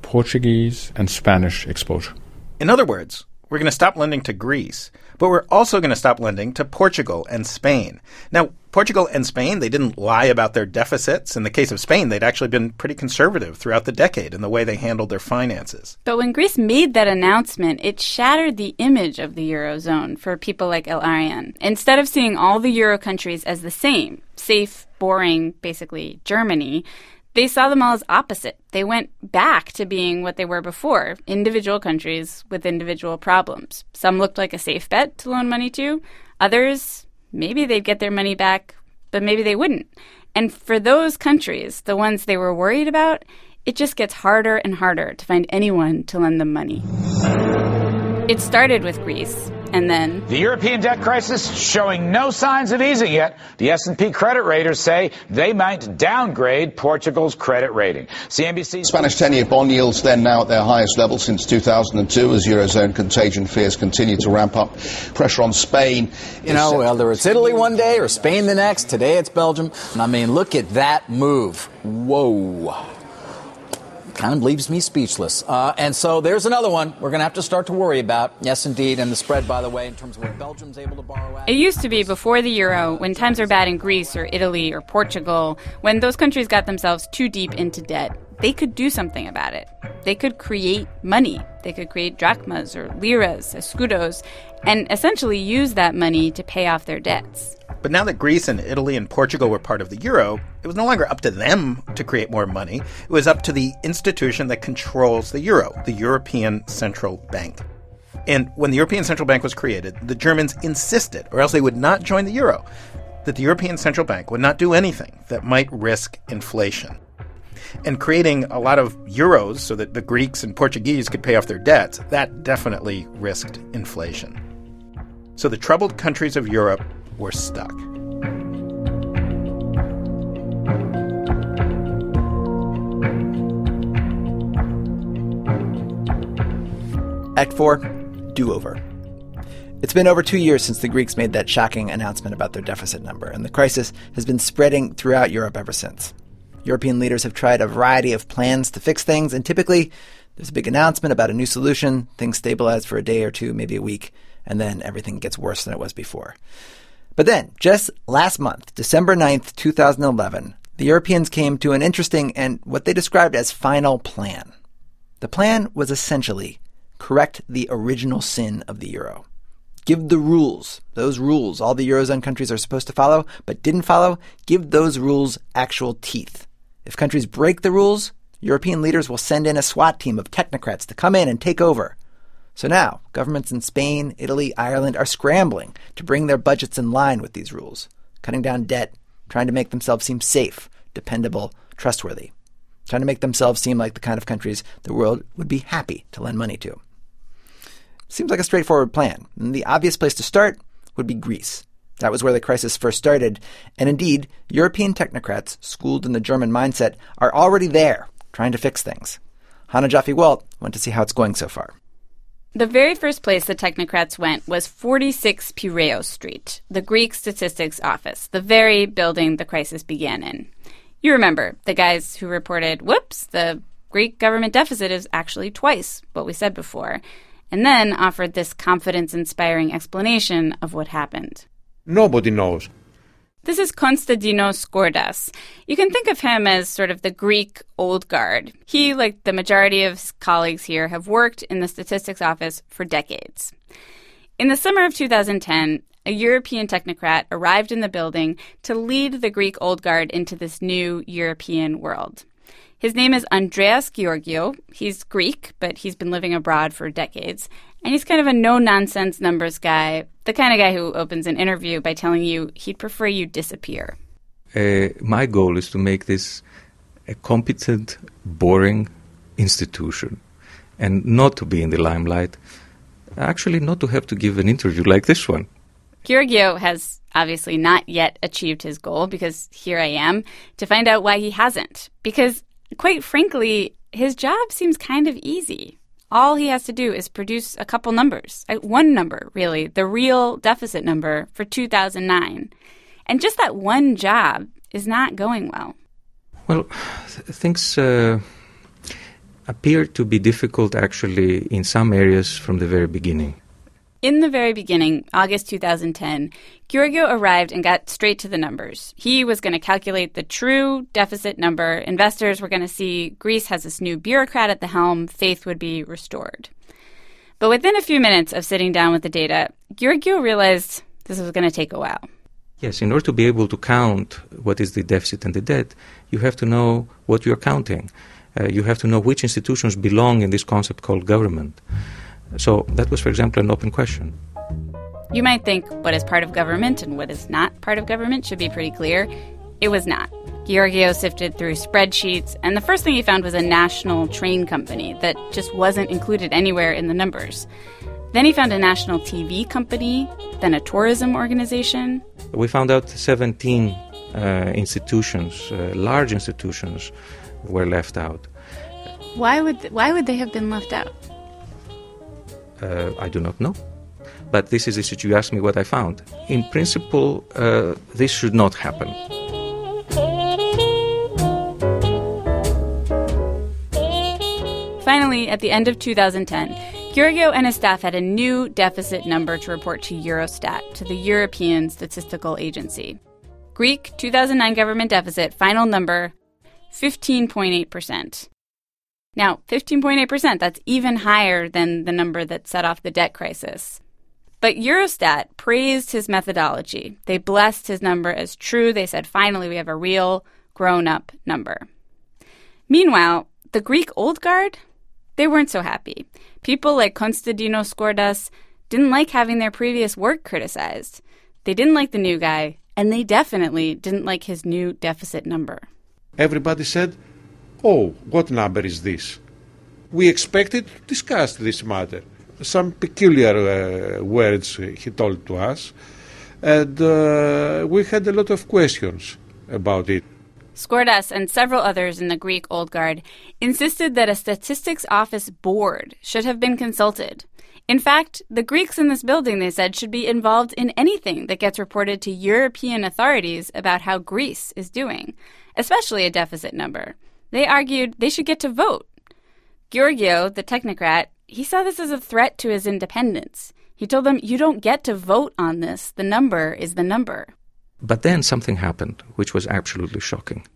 Portuguese, and Spanish exposure. In other words, we're going to stop lending to Greece, but we're also going to stop lending to Portugal and Spain. Now, Portugal and Spain, they didn't lie about their deficits. In the case of Spain, they'd actually been pretty conservative throughout the decade in the way they handled their finances. But when Greece made that announcement, it shattered the image of the Eurozone for people like El Erian. Instead of seeing all the Euro countries as the same, safe, boring, basically Germany, they saw them all as opposite. They went back to being what they were before individual countries with individual problems. Some looked like a safe bet to loan money to, others, maybe they'd get their money back, but maybe they wouldn't. And for those countries, the ones they were worried about, it just gets harder and harder to find anyone to lend them money. It started with Greece, and then the European debt crisis showing no signs of easing yet. The S&P credit raters say they might downgrade Portugal's credit rating. CNBC Spanish 10-year bond yields then now at their highest level since 2002 as eurozone contagion fears continue to ramp up. Pressure on Spain. You know, whether it's Italy one day or Spain the next, today it's Belgium. I mean, look at that move. Whoa kind of leaves me speechless. Uh, and so there's another one we're going to have to start to worry about. Yes, indeed. And the spread, by the way, in terms of what Belgium's able to borrow at. It used to be before the euro, when times are bad in Greece or Italy or Portugal, when those countries got themselves too deep into debt, they could do something about it. They could create money. They could create drachmas or liras, escudos, and essentially use that money to pay off their debts. But now that Greece and Italy and Portugal were part of the euro, it was no longer up to them to create more money. It was up to the institution that controls the euro, the European Central Bank. And when the European Central Bank was created, the Germans insisted, or else they would not join the euro, that the European Central Bank would not do anything that might risk inflation. And creating a lot of euros so that the Greeks and Portuguese could pay off their debts, that definitely risked inflation. So the troubled countries of Europe were stuck. Act 4 Do Over. It's been over two years since the Greeks made that shocking announcement about their deficit number, and the crisis has been spreading throughout Europe ever since. European leaders have tried a variety of plans to fix things, and typically there's a big announcement about a new solution, things stabilize for a day or two, maybe a week, and then everything gets worse than it was before. But then, just last month, December 9th, 2011, the Europeans came to an interesting and what they described as final plan. The plan was essentially correct the original sin of the euro. Give the rules, those rules all the Eurozone countries are supposed to follow, but didn't follow, give those rules actual teeth. If countries break the rules, European leaders will send in a SWAT team of technocrats to come in and take over. So now, governments in Spain, Italy, Ireland are scrambling to bring their budgets in line with these rules, cutting down debt, trying to make themselves seem safe, dependable, trustworthy, trying to make themselves seem like the kind of countries the world would be happy to lend money to. Seems like a straightforward plan, and the obvious place to start would be Greece. That was where the crisis first started, and indeed, European technocrats, schooled in the German mindset, are already there, trying to fix things. Chana Joffe Walt went to see how it's going so far. The very first place the technocrats went was 46 Piraeus Street, the Greek statistics office, the very building the crisis began in. You remember the guys who reported, whoops, the Greek government deficit is actually twice what we said before and then offered this confidence inspiring explanation of what happened. Nobody knows. This is Konstantinos Skordas. You can think of him as sort of the Greek old guard. He, like the majority of colleagues here, have worked in the statistics office for decades. In the summer of 2010, a European technocrat arrived in the building to lead the Greek old guard into this new European world. His name is Andreas Georgiou. He's Greek, but he's been living abroad for decades. And he's kind of a no nonsense numbers guy, the kind of guy who opens an interview by telling you he'd prefer you disappear. Uh, my goal is to make this a competent, boring institution and not to be in the limelight. Actually, not to have to give an interview like this one. Georgiou has obviously not yet achieved his goal because here I am to find out why he hasn't. Because, quite frankly, his job seems kind of easy. All he has to do is produce a couple numbers, uh, one number, really, the real deficit number for 2009. And just that one job is not going well. Well, th- things uh, appear to be difficult actually in some areas from the very beginning. In the very beginning, August 2010, Georgiou arrived and got straight to the numbers. He was going to calculate the true deficit number. Investors were going to see Greece has this new bureaucrat at the helm, faith would be restored. But within a few minutes of sitting down with the data, Georgiou realized this was going to take a while. Yes, in order to be able to count what is the deficit and the debt, you have to know what you're counting. Uh, you have to know which institutions belong in this concept called government. So that was, for example, an open question. You might think what is part of government and what is not part of government should be pretty clear. It was not. Georgiou sifted through spreadsheets, and the first thing he found was a national train company that just wasn't included anywhere in the numbers. Then he found a national TV company, then a tourism organization. We found out 17 uh, institutions, uh, large institutions, were left out. Why would why would they have been left out? Uh, I do not know. But this is the you asked me what I found. In principle, uh, this should not happen. Finally, at the end of 2010, Georgiou and his staff had a new deficit number to report to Eurostat, to the European Statistical Agency. Greek 2009 government deficit, final number 15.8%. Now, 15.8%, that's even higher than the number that set off the debt crisis. But Eurostat praised his methodology. They blessed his number as true. They said, finally, we have a real grown up number. Meanwhile, the Greek old guard, they weren't so happy. People like Konstantinos Skordas didn't like having their previous work criticized. They didn't like the new guy, and they definitely didn't like his new deficit number. Everybody said, Oh, what number is this? We expected to discuss this matter. Some peculiar uh, words he told to us, and uh, we had a lot of questions about it. Skordas and several others in the Greek Old Guard insisted that a statistics office board should have been consulted. In fact, the Greeks in this building, they said, should be involved in anything that gets reported to European authorities about how Greece is doing, especially a deficit number. They argued they should get to vote. Georgiou, the technocrat, he saw this as a threat to his independence. He told them, You don't get to vote on this. The number is the number. But then something happened, which was absolutely shocking.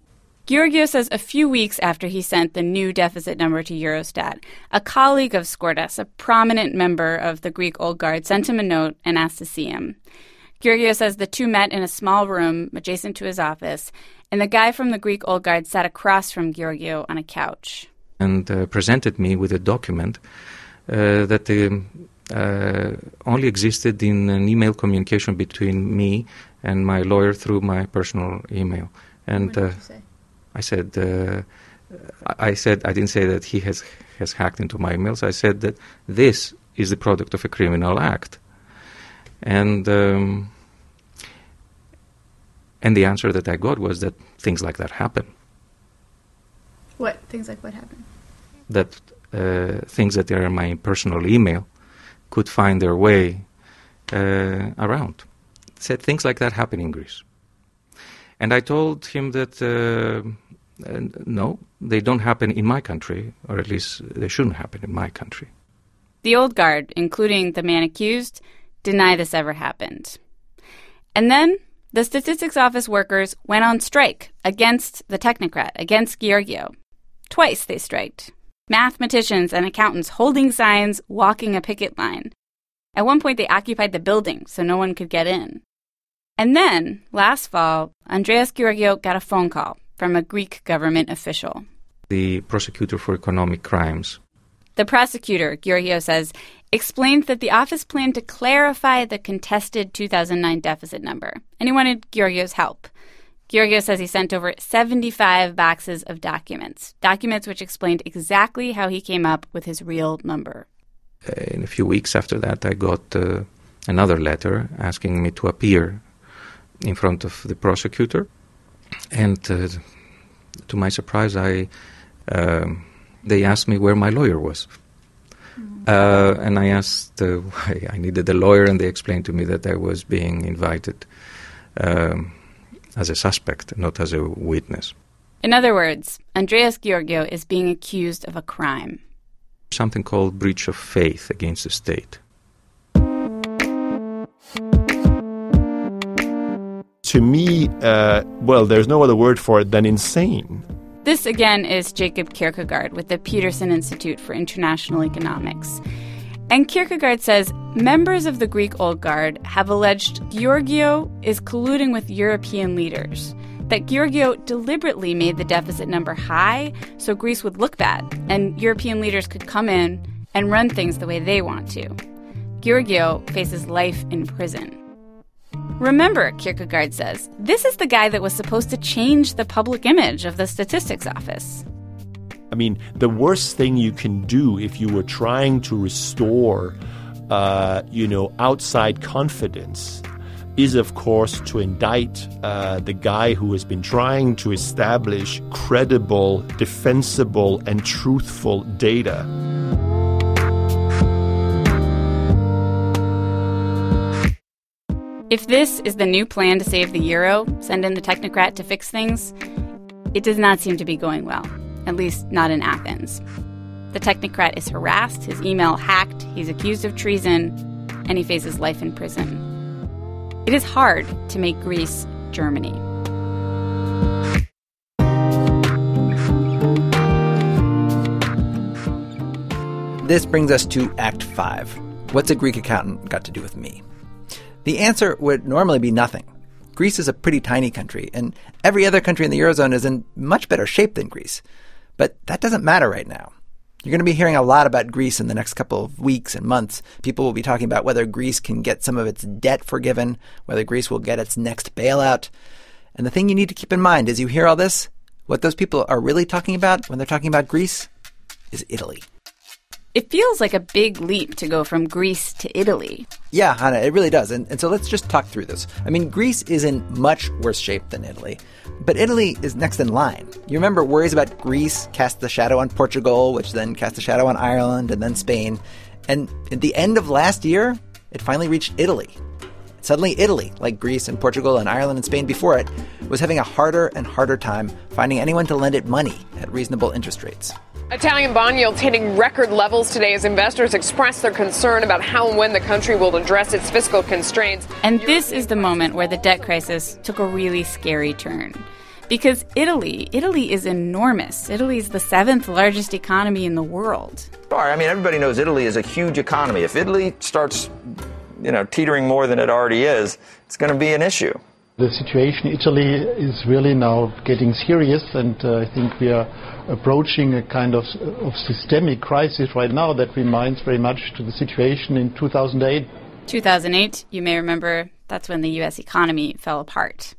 Georgiou says a few weeks after he sent the new deficit number to Eurostat, a colleague of Skordas, a prominent member of the Greek Old Guard, sent him a note and asked to see him. Georgiou says the two met in a small room adjacent to his office, and the guy from the Greek Old Guard sat across from Georgiou on a couch. And uh, presented me with a document uh, that uh, only existed in an email communication between me and my lawyer through my personal email. And uh, I said, uh, I said, I didn't say that he has has hacked into my emails. I said that this is the product of a criminal act. And um, and the answer that I got was that things like that happen. What things like what happen? That uh, things that are in my personal email could find their way uh, around. Said things like that happen in Greece. And I told him that uh, uh, no, they don't happen in my country, or at least they shouldn't happen in my country. The old guard, including the man accused, deny this ever happened. And then the statistics office workers went on strike against the technocrat, against Georgiou. Twice they striked. Mathematicians and accountants holding signs, walking a picket line. At one point, they occupied the building so no one could get in. And then, last fall, Andreas Georgiou got a phone call from a Greek government official. The prosecutor for economic crimes. The prosecutor, Georgiou says, explained that the office planned to clarify the contested 2009 deficit number, and he wanted Georgiou's help. Georgiou says he sent over 75 boxes of documents, documents which explained exactly how he came up with his real number. Uh, in a few weeks after that, I got uh, another letter asking me to appear in front of the prosecutor. And uh, to my surprise, I um, they asked me where my lawyer was. Uh, and I asked uh, why I needed a lawyer, and they explained to me that I was being invited um, as a suspect, not as a witness. In other words, Andreas Georgiou is being accused of a crime. Something called breach of faith against the state. to me, uh, well, there's no other word for it than insane. This again is Jacob Kirkegaard with the Peterson Institute for International Economics. And Kirkegaard says members of the Greek Old Guard have alleged Georgiou is colluding with European leaders, that Georgiou deliberately made the deficit number high so Greece would look bad and European leaders could come in and run things the way they want to. Georgiou faces life in prison. Remember, Kirkegaard says, this is the guy that was supposed to change the public image of the statistics office. I mean, the worst thing you can do if you were trying to restore, uh, you know, outside confidence is, of course, to indict uh, the guy who has been trying to establish credible, defensible, and truthful data. If this is the new plan to save the euro, send in the technocrat to fix things, it does not seem to be going well, at least not in Athens. The technocrat is harassed, his email hacked, he's accused of treason, and he faces life in prison. It is hard to make Greece Germany. This brings us to Act 5. What's a Greek accountant got to do with me? The answer would normally be nothing. Greece is a pretty tiny country, and every other country in the Eurozone is in much better shape than Greece. But that doesn't matter right now. You're going to be hearing a lot about Greece in the next couple of weeks and months. People will be talking about whether Greece can get some of its debt forgiven, whether Greece will get its next bailout. And the thing you need to keep in mind as you hear all this, what those people are really talking about when they're talking about Greece is Italy. It feels like a big leap to go from Greece to Italy. Yeah, Chana, it really does. And, and so let's just talk through this. I mean, Greece is in much worse shape than Italy, but Italy is next in line. You remember worries about Greece cast the shadow on Portugal, which then cast a shadow on Ireland and then Spain. And at the end of last year, it finally reached Italy. Suddenly, Italy, like Greece and Portugal and Ireland and Spain before it, was having a harder and harder time finding anyone to lend it money at reasonable interest rates. Italian bond yields hitting record levels today as investors express their concern about how and when the country will address its fiscal constraints. And this is the moment where the debt crisis took a really scary turn. Because Italy, Italy is enormous. Italy is the seventh largest economy in the world. Sorry, I mean, everybody knows Italy is a huge economy. If Italy starts, you know, teetering more than it already is, it's going to be an issue. The situation in Italy is really now getting serious, and uh, I think we are approaching a kind of, of systemic crisis right now that reminds very much to the situation in 2008. 2008, you may remember, that's when the U.S. economy fell apart.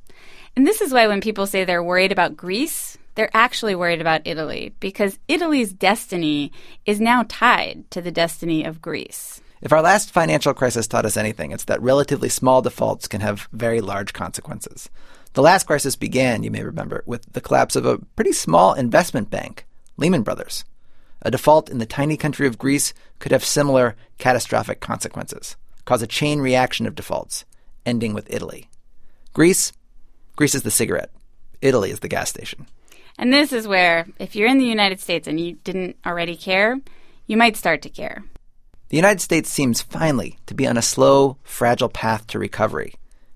And this is why when people say they're worried about Greece, they're actually worried about Italy, because Italy's destiny is now tied to the destiny of Greece. If our last financial crisis taught us anything, it's that relatively small defaults can have very large consequences. The last crisis began, you may remember, with the collapse of a pretty small investment bank, Lehman Brothers. A default in the tiny country of Greece could have similar catastrophic consequences, cause a chain reaction of defaults, ending with Italy. Greece, Greece is the cigarette. Italy is the gas station. And this is where, if you're in the United States and you didn't already care, you might start to care. The United States seems finally to be on a slow, fragile path to recovery.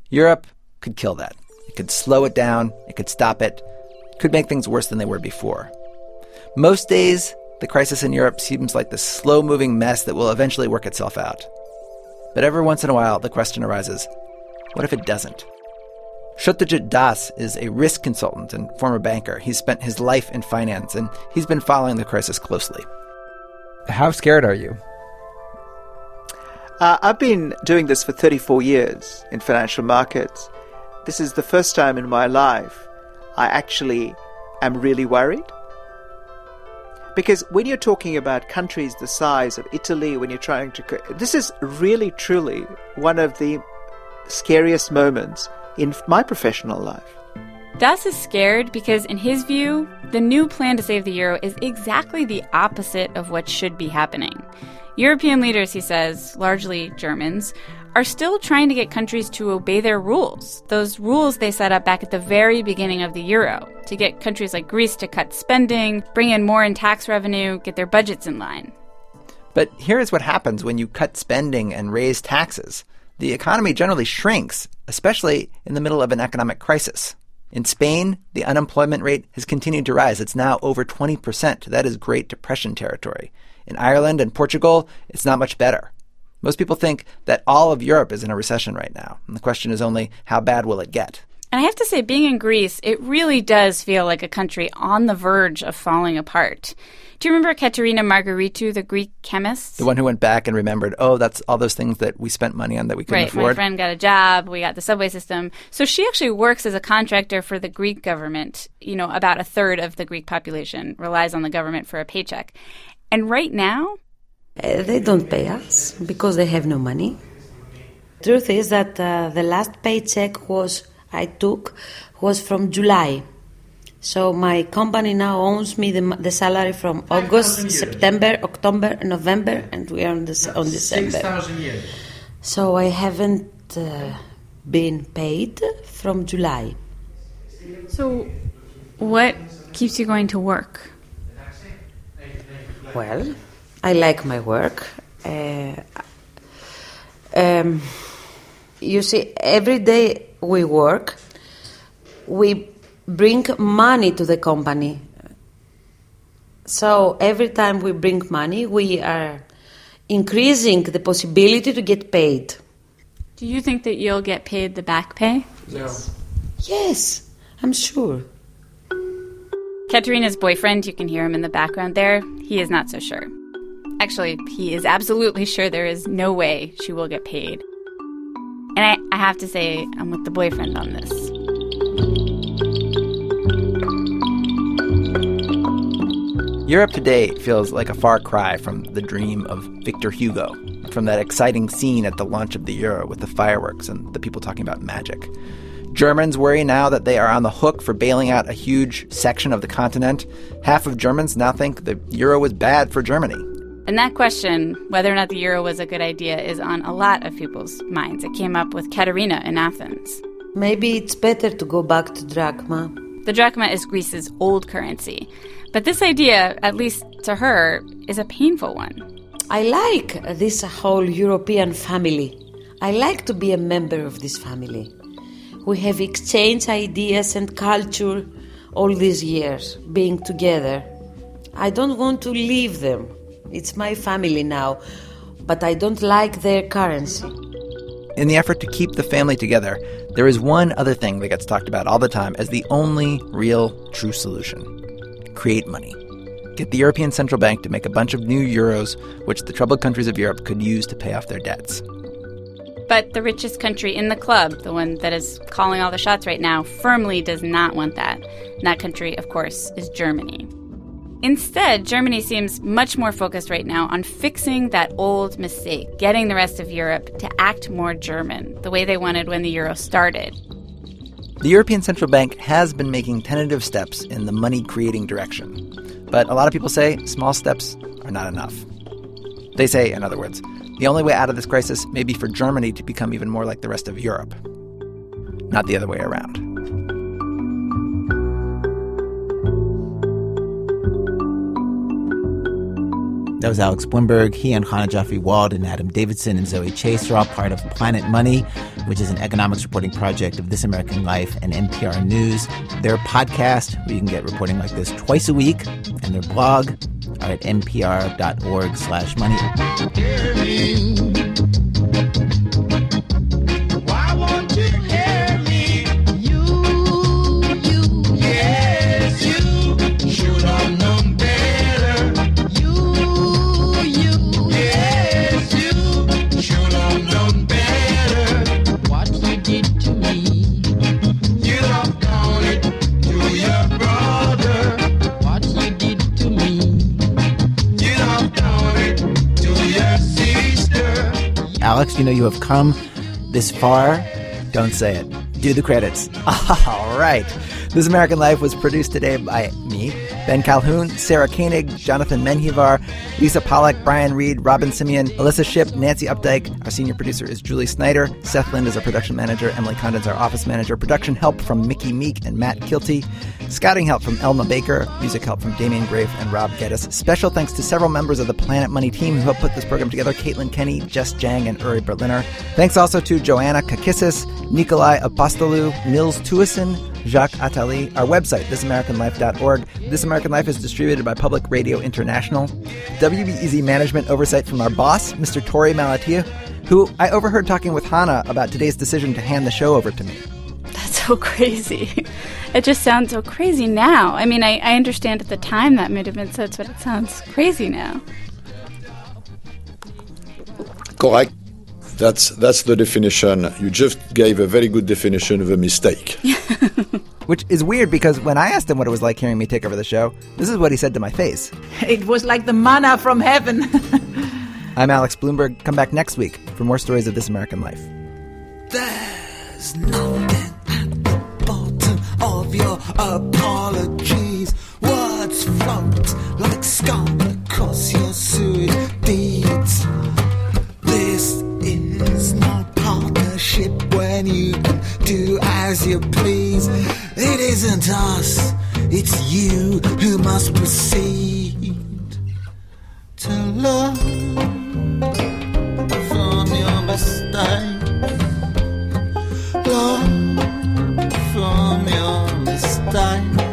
Europe could kill that. It could slow it down, it could stop it, could make things worse than they were before. Most days, the crisis in Europe seems like this slow moving mess that will eventually work itself out. But every once in a while, the question arises what if it doesn't? Satyajit Das is a risk consultant and former banker. He's spent his life in finance and he's been following the crisis closely. How scared are you? Uh, I've been doing this for 34 years in financial markets. This is the first time in my life I actually am really worried. Because when you're talking about countries the size of Italy, when you're trying to. This is really, truly one of the scariest moments in my professional life. Das is scared because, in his view, the new plan to save the euro is exactly the opposite of what should be happening. European leaders, he says, largely Germans, are still trying to get countries to obey their rules, those rules they set up back at the very beginning of the euro, to get countries like Greece to cut spending, bring in more in tax revenue, get their budgets in line. But here's what happens when you cut spending and raise taxes the economy generally shrinks, especially in the middle of an economic crisis. In Spain, the unemployment rate has continued to rise. It's now over 20%. That is Great Depression territory. In Ireland and Portugal, it's not much better. Most people think that all of Europe is in a recession right now. And the question is only how bad will it get? And I have to say, being in Greece, it really does feel like a country on the verge of falling apart. Do you remember Katerina Margaritou, the Greek chemist? The one who went back and remembered, oh, that's all those things that we spent money on that we couldn't right, afford. my friend got a job. We got the subway system. So she actually works as a contractor for the Greek government. You know, about a third of the Greek population relies on the government for a paycheck. And right now, uh, they don't pay us because they have no money. Truth is that uh, the last paycheck was I took was from July. So my company now owns me the, the salary from August, September, October, November, and we are on, this, on December. 6,000 years. So I haven't uh, been paid from July. So, what keeps you going to work? Well, I like my work. Uh, um, you see, every day we work, we bring money to the company. So every time we bring money, we are increasing the possibility to get paid. Do you think that you'll get paid the back pay? No. Yes, I'm sure. Katerina's boyfriend, you can hear him in the background there, he is not so sure. Actually, he is absolutely sure there is no way she will get paid. And I, I have to say, I'm with the boyfriend on this. Europe today feels like a far cry from the dream of Victor Hugo, from that exciting scene at the launch of the euro with the fireworks and the people talking about magic. Germans worry now that they are on the hook for bailing out a huge section of the continent. Half of Germans now think the euro is bad for Germany. And that question, whether or not the euro was a good idea, is on a lot of people's minds. It came up with Katerina in Athens. Maybe it's better to go back to drachma. The drachma is Greece's old currency. But this idea, at least to her, is a painful one. I like this whole European family. I like to be a member of this family. We have exchanged ideas and culture all these years, being together. I don't want to leave them. It's my family now, but I don't like their currency. In the effort to keep the family together, there is one other thing that gets talked about all the time as the only real true solution create money. Get the European Central Bank to make a bunch of new euros, which the troubled countries of Europe could use to pay off their debts. But the richest country in the club, the one that is calling all the shots right now, firmly does not want that. And that country, of course, is Germany. Instead, Germany seems much more focused right now on fixing that old mistake, getting the rest of Europe to act more German, the way they wanted when the euro started. The European Central Bank has been making tentative steps in the money creating direction. But a lot of people say small steps are not enough. They say, in other words, the only way out of this crisis may be for Germany to become even more like the rest of Europe, not the other way around. That was Alex Blumberg. He and Chana Joffe Walt and Adam Davidson and Zoe Chace are all part of Planet Money, which is an economics reporting project of This American Life and NPR News. Their podcast, where you can get reporting like this twice a week, and their blog are at npr.org slash money. You know you have come this far. Don't say it. Do the credits. All right. This American Life was produced today by Ben Calhoun, Sarah Koenig, Jonathan Menjivar, Lisa Pollack, Brian Reed, Robyn Semien, Alissa Shipp, Nancy Updike. Our senior producer is Julie Snyder. Seth Lind is our production manager. Emily Condon's our office manager. Production help from Miki Meek and Matt Kilty. Scouting help from Elma Baker. Music help from Damian Graef and Rob Geddes. Special thanks to several members of the Planet Money team who helped put this program together Caitlin Kenney, Jess Jiang, and Uri Berliner. Thanks also to Joanna Kakissis, Nikolai Apostolou, Nils Tuason, Jacques Attali. Our website, thisamericanlife.org. This American Life is distributed by Public Radio International. WBEZ management oversight from our boss, Mr. Torey Malatia, who I overheard talking with Hannah about today's decision to hand the show over to me. That's so crazy. It just sounds so crazy now. I mean, I, I understand at the time that might have been such, but it sounds crazy now. Correct. That's that's the definition. You just gave a very good definition of a mistake. Which is weird because when I asked him what it was like hearing me take over the show, this is what he said to my face. It was like the manna from heaven. I'm Alex Blumberg. Come back next week for more stories of This American Life. There's nothing at the bottom of your apologies. Words float like scum across your sewage deeds. Partnership when you can do as you please. It isn't us, it's you who must proceed to learn from your mistake. Learn from your mistakes.